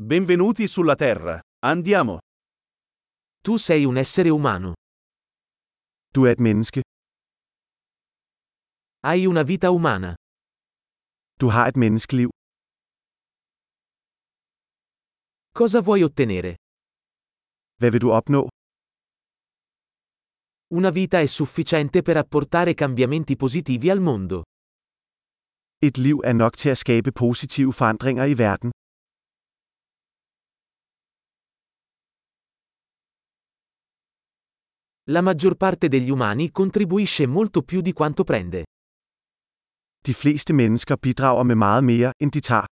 Benvenuti sulla Terra. Andiamo. Tu sei un essere umano. Du er et menneske. Hai una vita umana. Du har et menneskeliv. Cosa vuoi ottenere? Hvad vil du opnå? Una vita è sufficiente per apportare cambiamenti positivi al mondo. Et liv er nok til at skabe positive forandringer i verden. La maggior parte degli umani contribuisce molto più di quanto prende. De fleste mennesker bidrager med meget mere, end de tager.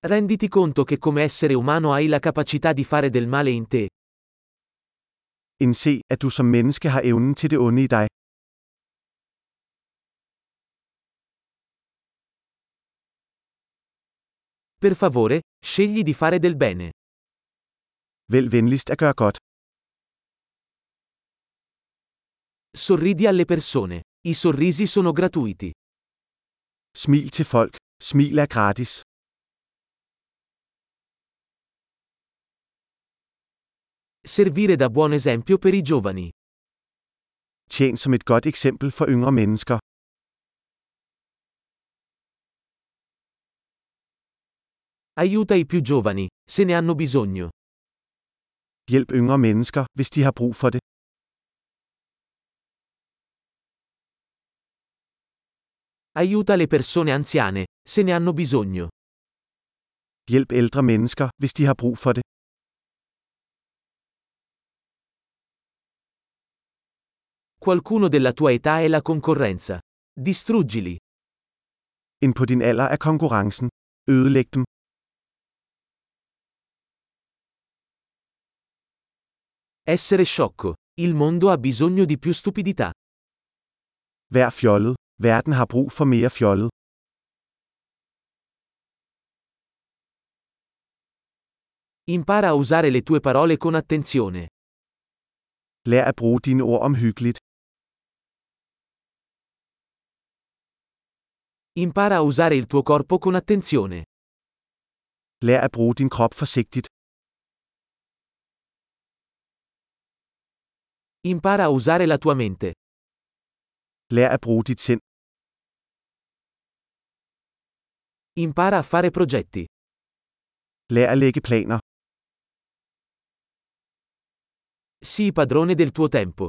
Renditi conto che come essere umano hai la capacità di fare del male in te. Indse, at du som menneske har evnen til det onde i dig. Per favore, scegli di fare del bene. Vælg venligst at gøre godt. Sorridi alle persone. I sorrisi sono gratuiti. Smil til folk. Smil er gratis. Servire da buon esempio per i giovani. Tjen som et godt eksempel for yngre mennesker. Aiuta i più giovani, se ne hanno bisogno. Hjælp yngre mennesker, hvis de har brug for det. Aiuta le persone anziane, se ne hanno bisogno. Hjælp ældre mennesker, hvis de har brug for det. Qualcuno della tua età è la concorrenza. Distruggili. En på din alder er konkurrencen. Ødelæg dem. Essere sciocco. Il mondo ha bisogno di più stupidità. Vær fjollet. Verden har brug for mere fjollet. Impara a usare le tue parole con attenzione. Lær at bruge dine ord omhyggeligt. Impara a usare il tuo corpo con attenzione. Lær at bruge din krop forsigtigt. Impara a usare la tua mente. Lær at bruge dit sind. Impara a fare progetti. Lær at lægge planer. Sii padrone del tuo tempo.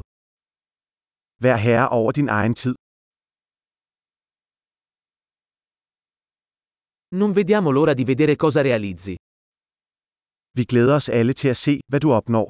Vær herre over din egen tid. Non vediamo l'ora di vedere cosa realizzi. Vi glæder os alle til at se, hvad du opnår.